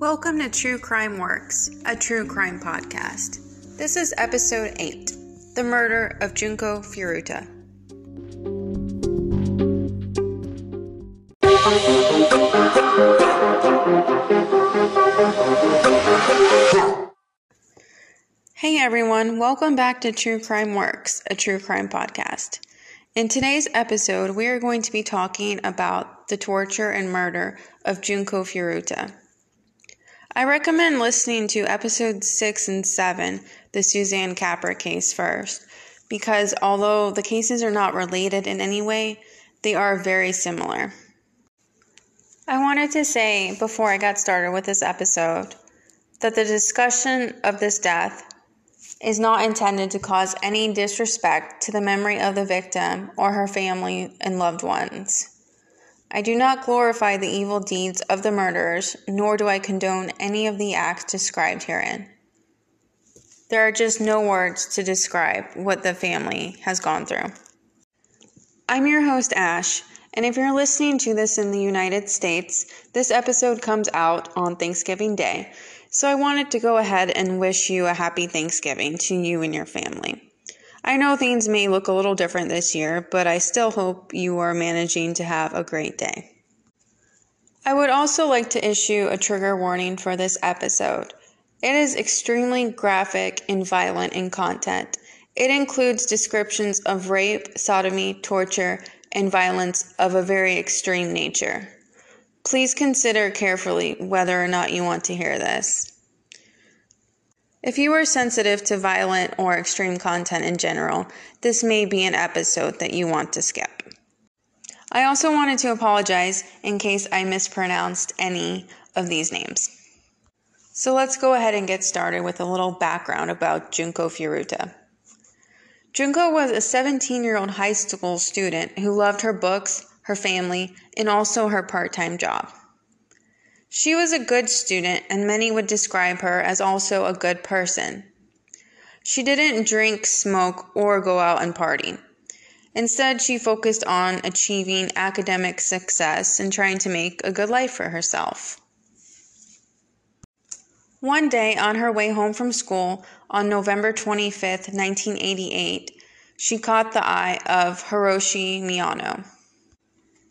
Welcome to True Crime Works, a true crime podcast. This is episode 8 The Murder of Junko Furuta. Hey everyone, welcome back to True Crime Works, a true crime podcast. In today's episode, we are going to be talking about the torture and murder of Junko Furuta. I recommend listening to episodes 6 and 7, the Suzanne Capper case, first, because although the cases are not related in any way, they are very similar. I wanted to say before I got started with this episode that the discussion of this death is not intended to cause any disrespect to the memory of the victim or her family and loved ones. I do not glorify the evil deeds of the murderers, nor do I condone any of the acts described herein. There are just no words to describe what the family has gone through. I'm your host, Ash, and if you're listening to this in the United States, this episode comes out on Thanksgiving Day, so I wanted to go ahead and wish you a happy Thanksgiving to you and your family. I know things may look a little different this year, but I still hope you are managing to have a great day. I would also like to issue a trigger warning for this episode. It is extremely graphic and violent in content. It includes descriptions of rape, sodomy, torture, and violence of a very extreme nature. Please consider carefully whether or not you want to hear this. If you are sensitive to violent or extreme content in general, this may be an episode that you want to skip. I also wanted to apologize in case I mispronounced any of these names. So let's go ahead and get started with a little background about Junko Furuta. Junko was a 17 year old high school student who loved her books, her family, and also her part time job. She was a good student, and many would describe her as also a good person. She didn't drink, smoke, or go out and party. Instead, she focused on achieving academic success and trying to make a good life for herself. One day, on her way home from school on November 25th, 1988, she caught the eye of Hiroshi Miyano.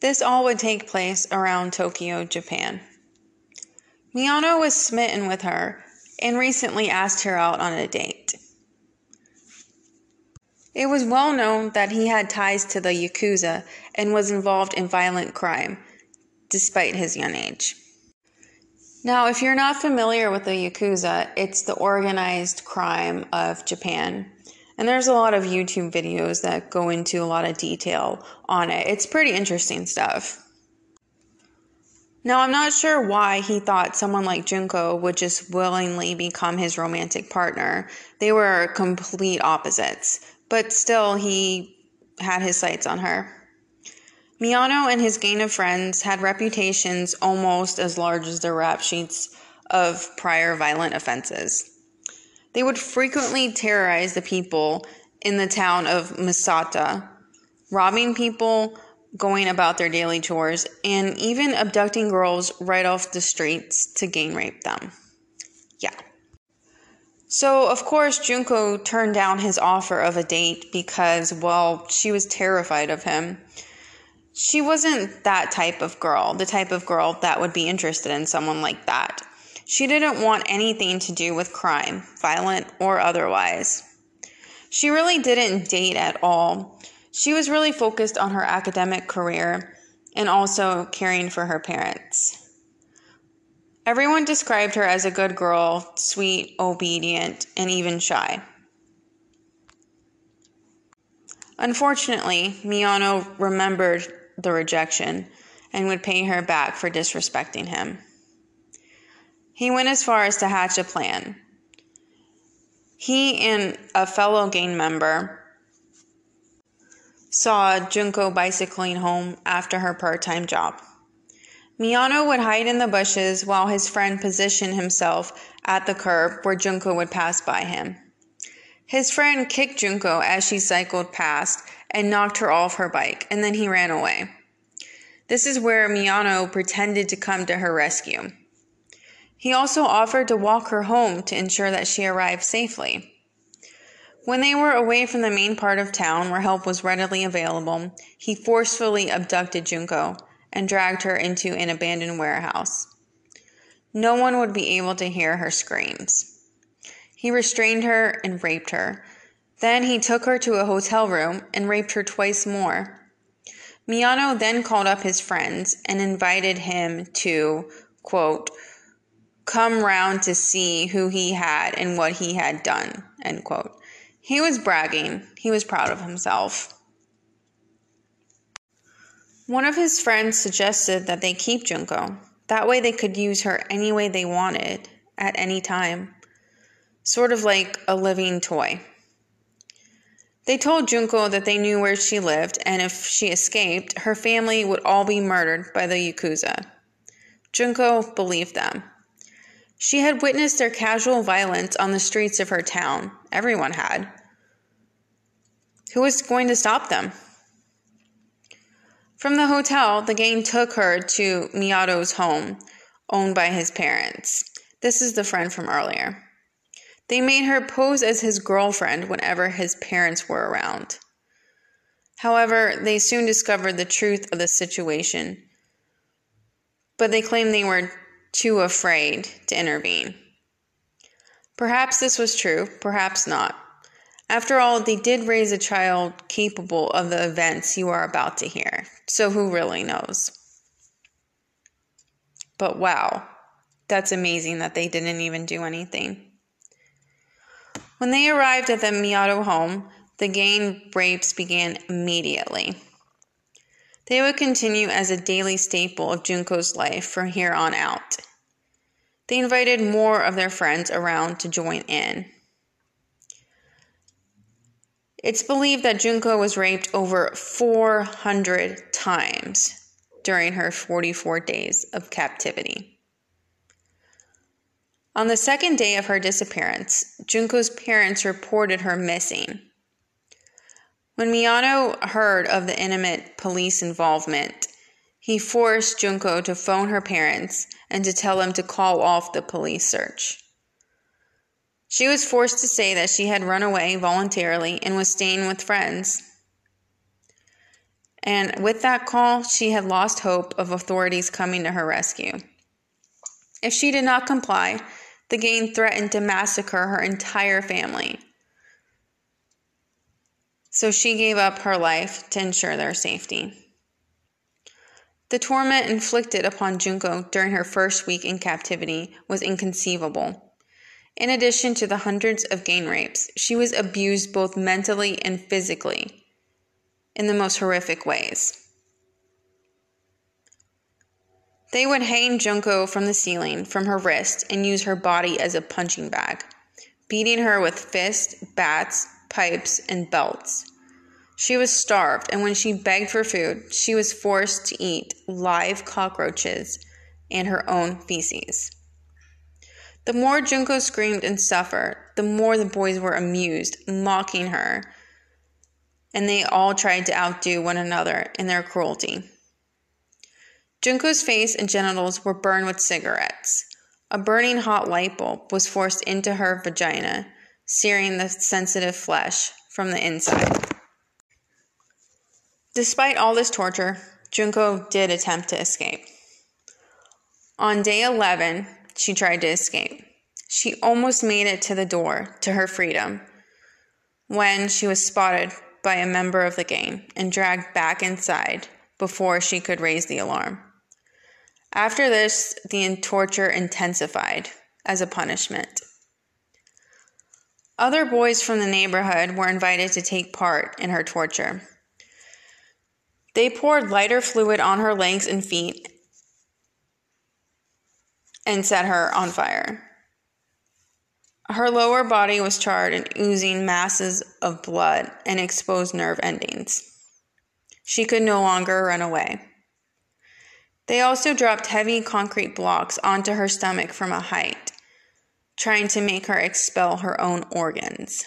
This all would take place around Tokyo, Japan. Miyano was smitten with her and recently asked her out on a date. It was well known that he had ties to the Yakuza and was involved in violent crime, despite his young age. Now, if you're not familiar with the Yakuza, it's the organized crime of Japan. And there's a lot of YouTube videos that go into a lot of detail on it. It's pretty interesting stuff. Now, I'm not sure why he thought someone like Junko would just willingly become his romantic partner. They were complete opposites, but still, he had his sights on her. Miyano and his gang of friends had reputations almost as large as their rap sheets of prior violent offenses. They would frequently terrorize the people in the town of Misato, robbing people, going about their daily chores, and even abducting girls right off the streets to gang rape them. Yeah. So, of course, Junko turned down his offer of a date because, well, she was terrified of him. She wasn't that type of girl, the type of girl that would be interested in someone like that. She didn't want anything to do with crime, violent or otherwise. She really didn't date at all. She was really focused on her academic career and also caring for her parents. Everyone described her as a good girl, sweet, obedient, and even shy. Unfortunately, Miyano remembered the rejection and would pay her back for disrespecting him. He went as far as to hatch a plan. He and a fellow gang member saw Junko bicycling home after her part time job. Miyano would hide in the bushes while his friend positioned himself at the curb where Junko would pass by him. His friend kicked Junko as she cycled past and knocked her off her bike, and then he ran away. This is where Miyano pretended to come to her rescue. He also offered to walk her home to ensure that she arrived safely. When they were away from the main part of town where help was readily available, he forcefully abducted Junko and dragged her into an abandoned warehouse. No one would be able to hear her screams. He restrained her and raped her. Then he took her to a hotel room and raped her twice more. Miyano then called up his friends and invited him to, quote, come round to see who he had and what he had done, end quote. He was bragging. He was proud of himself. One of his friends suggested that they keep Junko. That way they could use her any way they wanted, at any time. Sort of like a living toy. They told Junko that they knew where she lived, and if she escaped, her family would all be murdered by the Yakuza. Junko believed them. She had witnessed their casual violence on the streets of her town. Everyone had. Who was going to stop them? From the hotel, the gang took her to Miyato's home, owned by his parents. This is the friend from earlier. They made her pose as his girlfriend whenever his parents were around. However, they soon discovered the truth of the situation, but they claimed they were too afraid to intervene. Perhaps this was true, perhaps not. After all, they did raise a child capable of the events you are about to hear, so who really knows? But wow, that's amazing that they didn't even do anything. When they arrived at the Miyato home, the gang rapes began immediately. They would continue as a daily staple of Junko's life from here on out. They invited more of their friends around to join in. It's believed that Junko was raped over 400 times during her 44 days of captivity. On the second day of her disappearance, Junko's parents reported her missing. When Miyano heard of the intimate police involvement, he forced Junko to phone her parents and to tell them to call off the police search. She was forced to say that she had run away voluntarily and was staying with friends. And with that call, she had lost hope of authorities coming to her rescue. If she did not comply, the gang threatened to massacre her entire family. So she gave up her life to ensure their safety. The torment inflicted upon Junko during her first week in captivity was inconceivable. In addition to the hundreds of gang rapes, she was abused both mentally and physically in the most horrific ways. They would hang Junko from the ceiling from her wrist and use her body as a punching bag, beating her with fists, bats, pipes, and belts. She was starved, and when she begged for food, she was forced to eat live cockroaches and her own feces. The more Junko screamed and suffered, the more the boys were amused, mocking her, and they all tried to outdo one another in their cruelty. Junko's face and genitals were burned with cigarettes. A burning hot light bulb was forced into her vagina, searing the sensitive flesh from the inside. Despite all this torture, Junko did attempt to escape. On day 11, she tried to escape. She almost made it to the door to her freedom when she was spotted by a member of the gang and dragged back inside before she could raise the alarm. After this, the torture intensified as a punishment. Other boys from the neighborhood were invited to take part in her torture. They poured lighter fluid on her legs and feet and set her on fire. Her lower body was charred and oozing masses of blood and exposed nerve endings. She could no longer run away. They also dropped heavy concrete blocks onto her stomach from a height, trying to make her expel her own organs.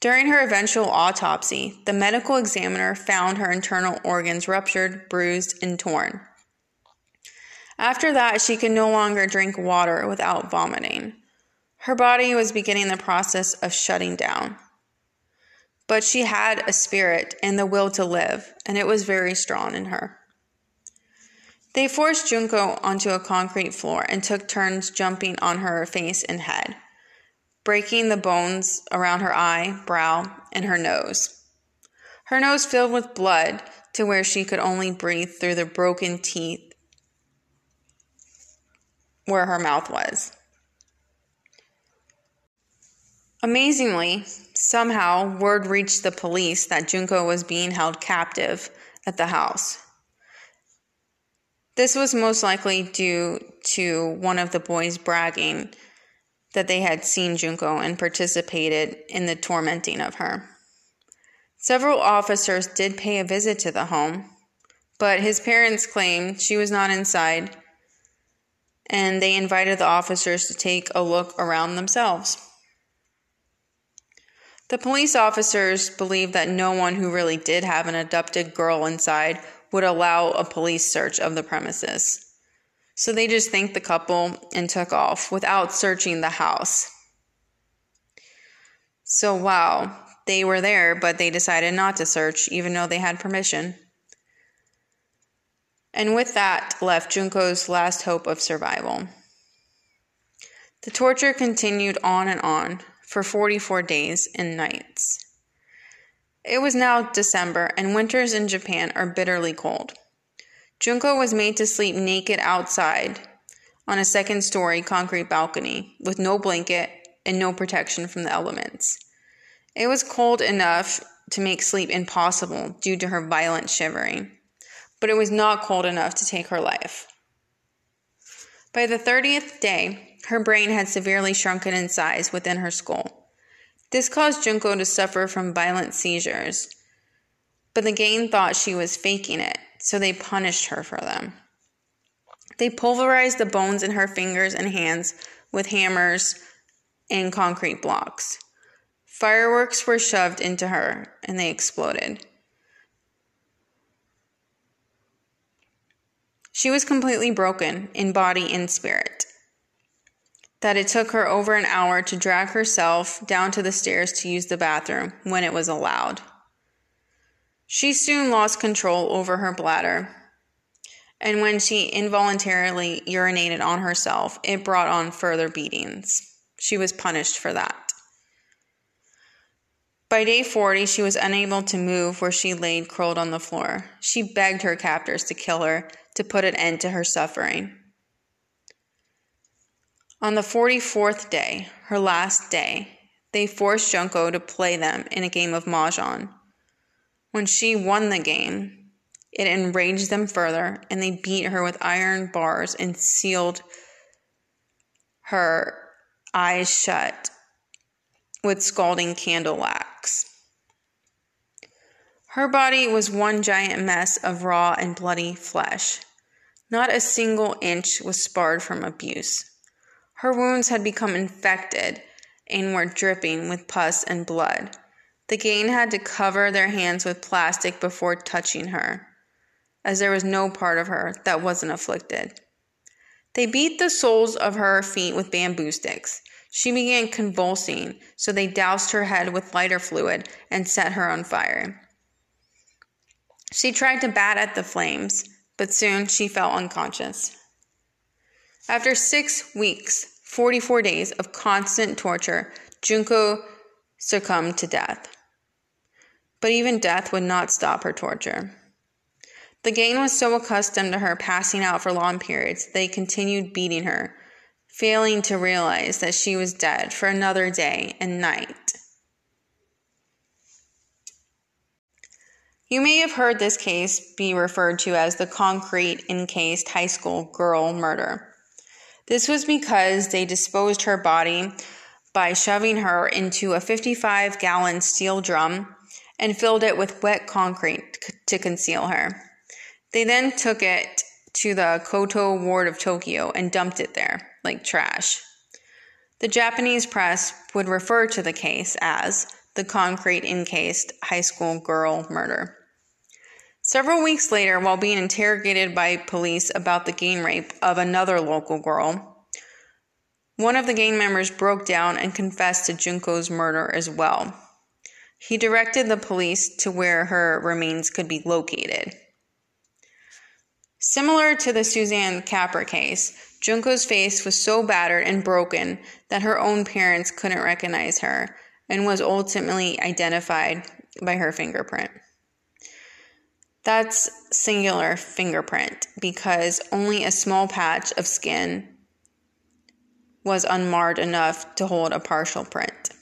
During her eventual autopsy, the medical examiner found her internal organs ruptured, bruised, and torn. After that, she could no longer drink water without vomiting. Her body was beginning the process of shutting down. But she had a spirit and the will to live, and it was very strong in her. They forced Junko onto a concrete floor and took turns jumping on her face and head, breaking the bones around her eye, brow, and her nose. Her nose filled with blood to where she could only breathe through the broken teeth where her mouth was. Amazingly, somehow word reached the police that Junko was being held captive at the house. This was most likely due to one of the boys bragging that they had seen Junko and participated in the tormenting of her. Several officers did pay a visit to the home, but his parents claimed she was not inside, and they invited the officers to take a look around themselves. The police officers believed that no one who really did have an abducted girl inside would allow a police search of the premises. So they just thanked the couple and took off without searching the house. So, wow, they were there, but they decided not to search, even though they had permission. And with that left Junko's last hope of survival. The torture continued on and on for 44 days and nights. It was now December, and winters in Japan are bitterly cold. Junko was made to sleep naked outside on a second story concrete balcony with no blanket and no protection from the elements. It was cold enough to make sleep impossible due to her violent shivering, but it was not cold enough to take her life. By the 30th day, her brain had severely shrunken in size within her skull. This caused Junko to suffer from violent seizures, but the gang thought she was faking it, so they punished her for them. They pulverized the bones in her fingers and hands with hammers and concrete blocks. Fireworks were shoved into her and they exploded. She was completely broken in body and spirit that it took her over an hour to drag herself down to the stairs to use the bathroom when it was allowed. She soon lost control over her bladder, and when she involuntarily urinated on herself, it brought on further beatings. She was punished for that. By day 40, she was unable to move where she laid curled on the floor. She begged her captors to kill her to put an end to her suffering. On the 44th day, her last day, they forced Junko to play them in a game of mahjong. When she won the game, it enraged them further, and they beat her with iron bars and sealed her eyes shut with scalding candle wax. Her body was one giant mess of raw and bloody flesh. Not a single inch was sparred from abuse. Her wounds had become infected and were dripping with pus and blood. The gang had to cover their hands with plastic before touching her, as there was no part of her that wasn't afflicted. They beat the soles of her feet with bamboo sticks. She began convulsing, so they doused her head with lighter fluid and set her on fire. She tried to bat at the flames, but soon she fell unconscious. After six weeks, 44 days of constant torture, Junko succumbed to death. But even death would not stop her torture. The gang was so accustomed to her passing out for long periods, they continued beating her, failing to realize that she was dead for another day and night. You may have heard this case be referred to as the concrete encased high school girl murder. This was because they disposed her body by shoving her into a 55 gallon steel drum and filled it with wet concrete to conceal her. They then took it to the Koto ward of Tokyo and dumped it there like trash. The Japanese press would refer to the case as the concrete encased high school girl murder. Several weeks later, while being interrogated by police about the gang rape of another local girl, one of the gang members broke down and confessed to Junko's murder as well. He directed the police to where her remains could be located. Similar to the Suzanne Capper case, Junko's face was so battered and broken that her own parents couldn't recognize her and was ultimately identified by her fingerprint. That's singular fingerprint because only a small patch of skin was unmarred enough to hold a partial print.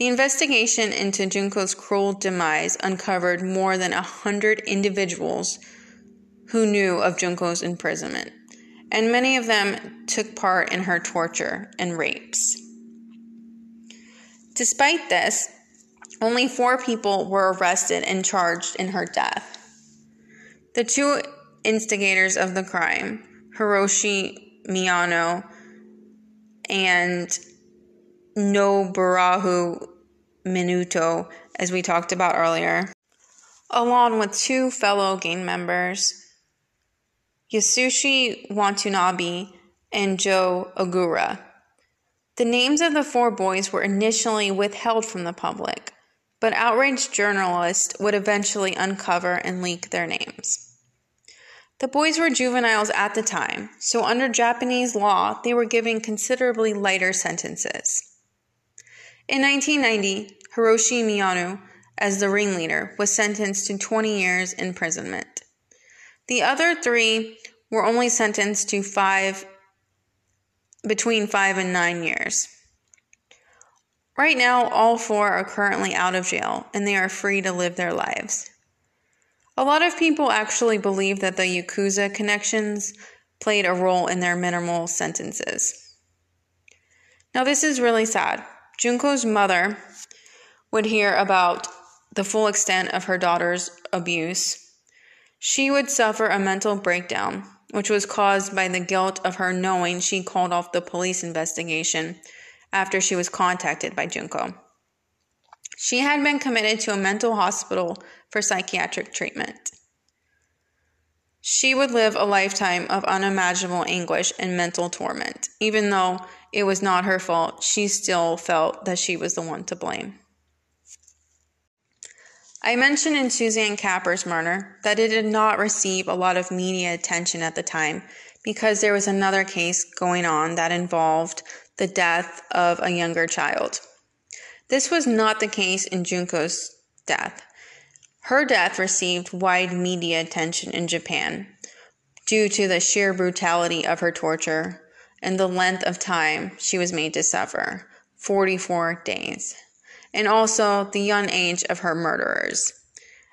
The investigation into Junko's cruel demise uncovered more than a hundred individuals who knew of Junko's imprisonment, and many of them took part in her torture and rapes. Despite this, only four people were arrested and charged in her death. The two instigators of the crime, Hiroshi Miyano and Nobarahu Minuto, as we talked about earlier, along with two fellow gang members, Yasushi Watanabe and Joe Ogura. The names of the four boys were initially withheld from the public, but outraged journalists would eventually uncover and leak their names. The boys were juveniles at the time, so under Japanese law, they were given considerably lighter sentences. In 1990, Hiroshi Miyano, as the ringleader, was sentenced to 20 years imprisonment. The other three were only sentenced to five, between five and nine years. Right now, all four are currently out of jail and they are free to live their lives. A lot of people actually believe that the Yakuza connections played a role in their minimal sentences. Now, this is really sad. Junko's mother would hear about the full extent of her daughter's abuse. She would suffer a mental breakdown, which was caused by the guilt of her knowing she called off the police investigation after she was contacted by Junko. She had been committed to a mental hospital for psychiatric treatment. She would live a lifetime of unimaginable anguish and mental torment. Even though it was not her fault, she still felt that she was the one to blame. I mentioned in Suzanne Capper's murder that it did not receive a lot of media attention at the time because there was another case going on that involved the death of a younger child. This was not the case in Junko's death. Her death received wide media attention in Japan due to the sheer brutality of her torture and the length of time she was made to suffer 44 days and also the young age of her murderers.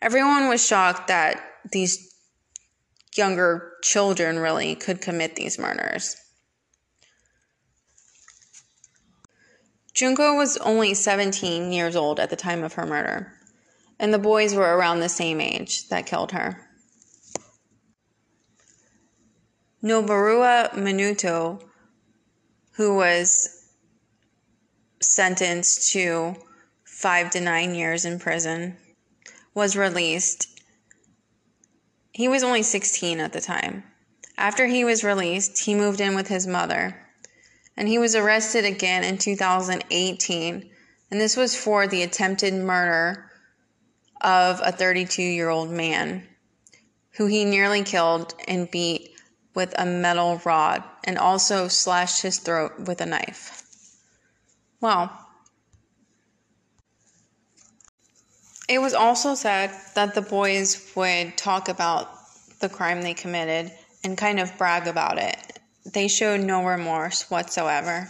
Everyone was shocked that these younger children really could commit these murders. Junko was only 17 years old at the time of her murder, and the boys were around the same age that killed her. Nobarua Minuto, who was sentenced to five to nine years in prison, was released. He was only 16 at the time. After he was released, he moved in with his mother and he was arrested again in 2018. And this was for the attempted murder of a 32 year old man who he nearly killed and beat with a metal rod and also slashed his throat with a knife. Well, it was also said that the boys would talk about the crime they committed and kind of brag about it they showed no remorse whatsoever.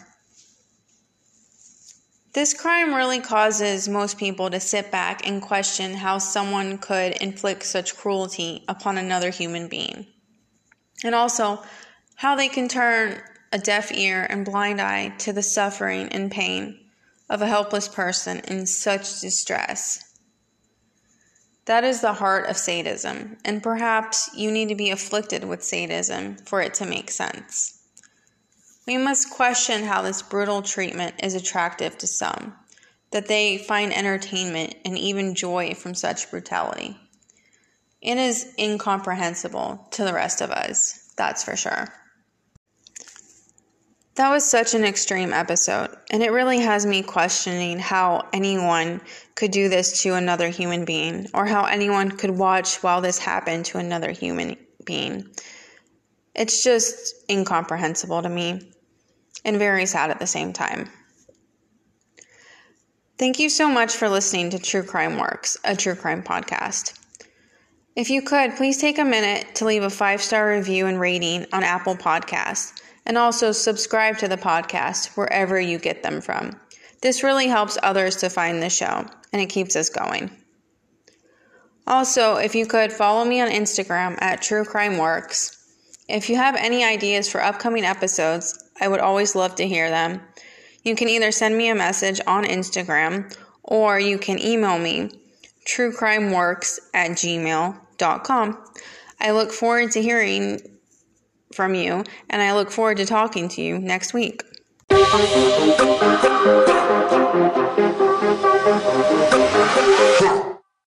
This crime really causes most people to sit back and question how someone could inflict such cruelty upon another human being. And also, how they can turn a deaf ear and blind eye to the suffering and pain of a helpless person in such distress. That is the heart of sadism, and perhaps you need to be afflicted with sadism for it to make sense. We must question how this brutal treatment is attractive to some, that they find entertainment and even joy from such brutality. It is incomprehensible to the rest of us, that's for sure. That was such an extreme episode, and it really has me questioning how anyone could do this to another human being, or how anyone could watch while this happened to another human being. It's just incomprehensible to me, and very sad at the same time. Thank you so much for listening to True Crime Works, a true crime podcast. If you could, please take a minute to leave a five star review and rating on Apple Podcasts and also subscribe to the podcast wherever you get them from. This really helps others to find the show and it keeps us going. Also, if you could follow me on Instagram at True Crime Works. If you have any ideas for upcoming episodes, I would always love to hear them. You can either send me a message on Instagram or you can email me truecrimeworks at gmail.com. I look forward to hearing from you, and I look forward to talking to you next week.